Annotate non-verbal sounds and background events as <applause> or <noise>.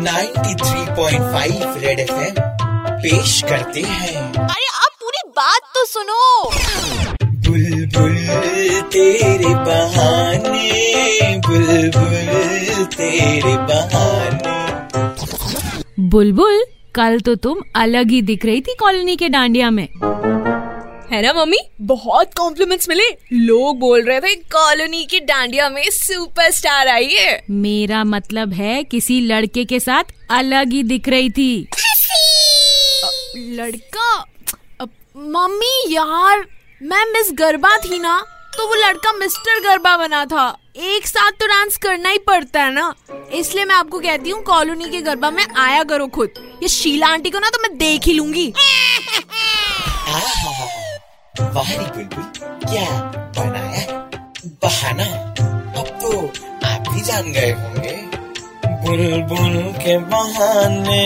93.5 red FM पेश करते हैं। अरे आप पूरी बात तो सुनो। बुलबुल तेरे बहाने बुलबुल तेरे बहाने। बुलबुल कल तो तुम अलग ही दिख रही थी कॉलोनी के डांडिया में। है ना मम्मी? बहुत कॉम्प्लीमेंट्स मिले। लोग बोल रहे थे कॉलोनी की डांडिया में सुपरस्टार आई है। मेरा मतलब है किसी लड़के के साथ अलग ही दिख रही थी। लड़का? मम्मी यार मैं मिस गरबा थी ना तो वो लड़का मिस्टर गरबा बना था। एक साथ तो डांस करना ही पड़ता है ना। इसलिए मैं आपको कहती हूँ कॉलोनी के गरबा में आया करो खुद। ये शीला आंटी को ना तो मैं देख ही लूँगी। <laughs> वाह रे बुलबुल क्या बनाया बहाना अब तो आप भी जान गए होंगे बुलबुल के बहाने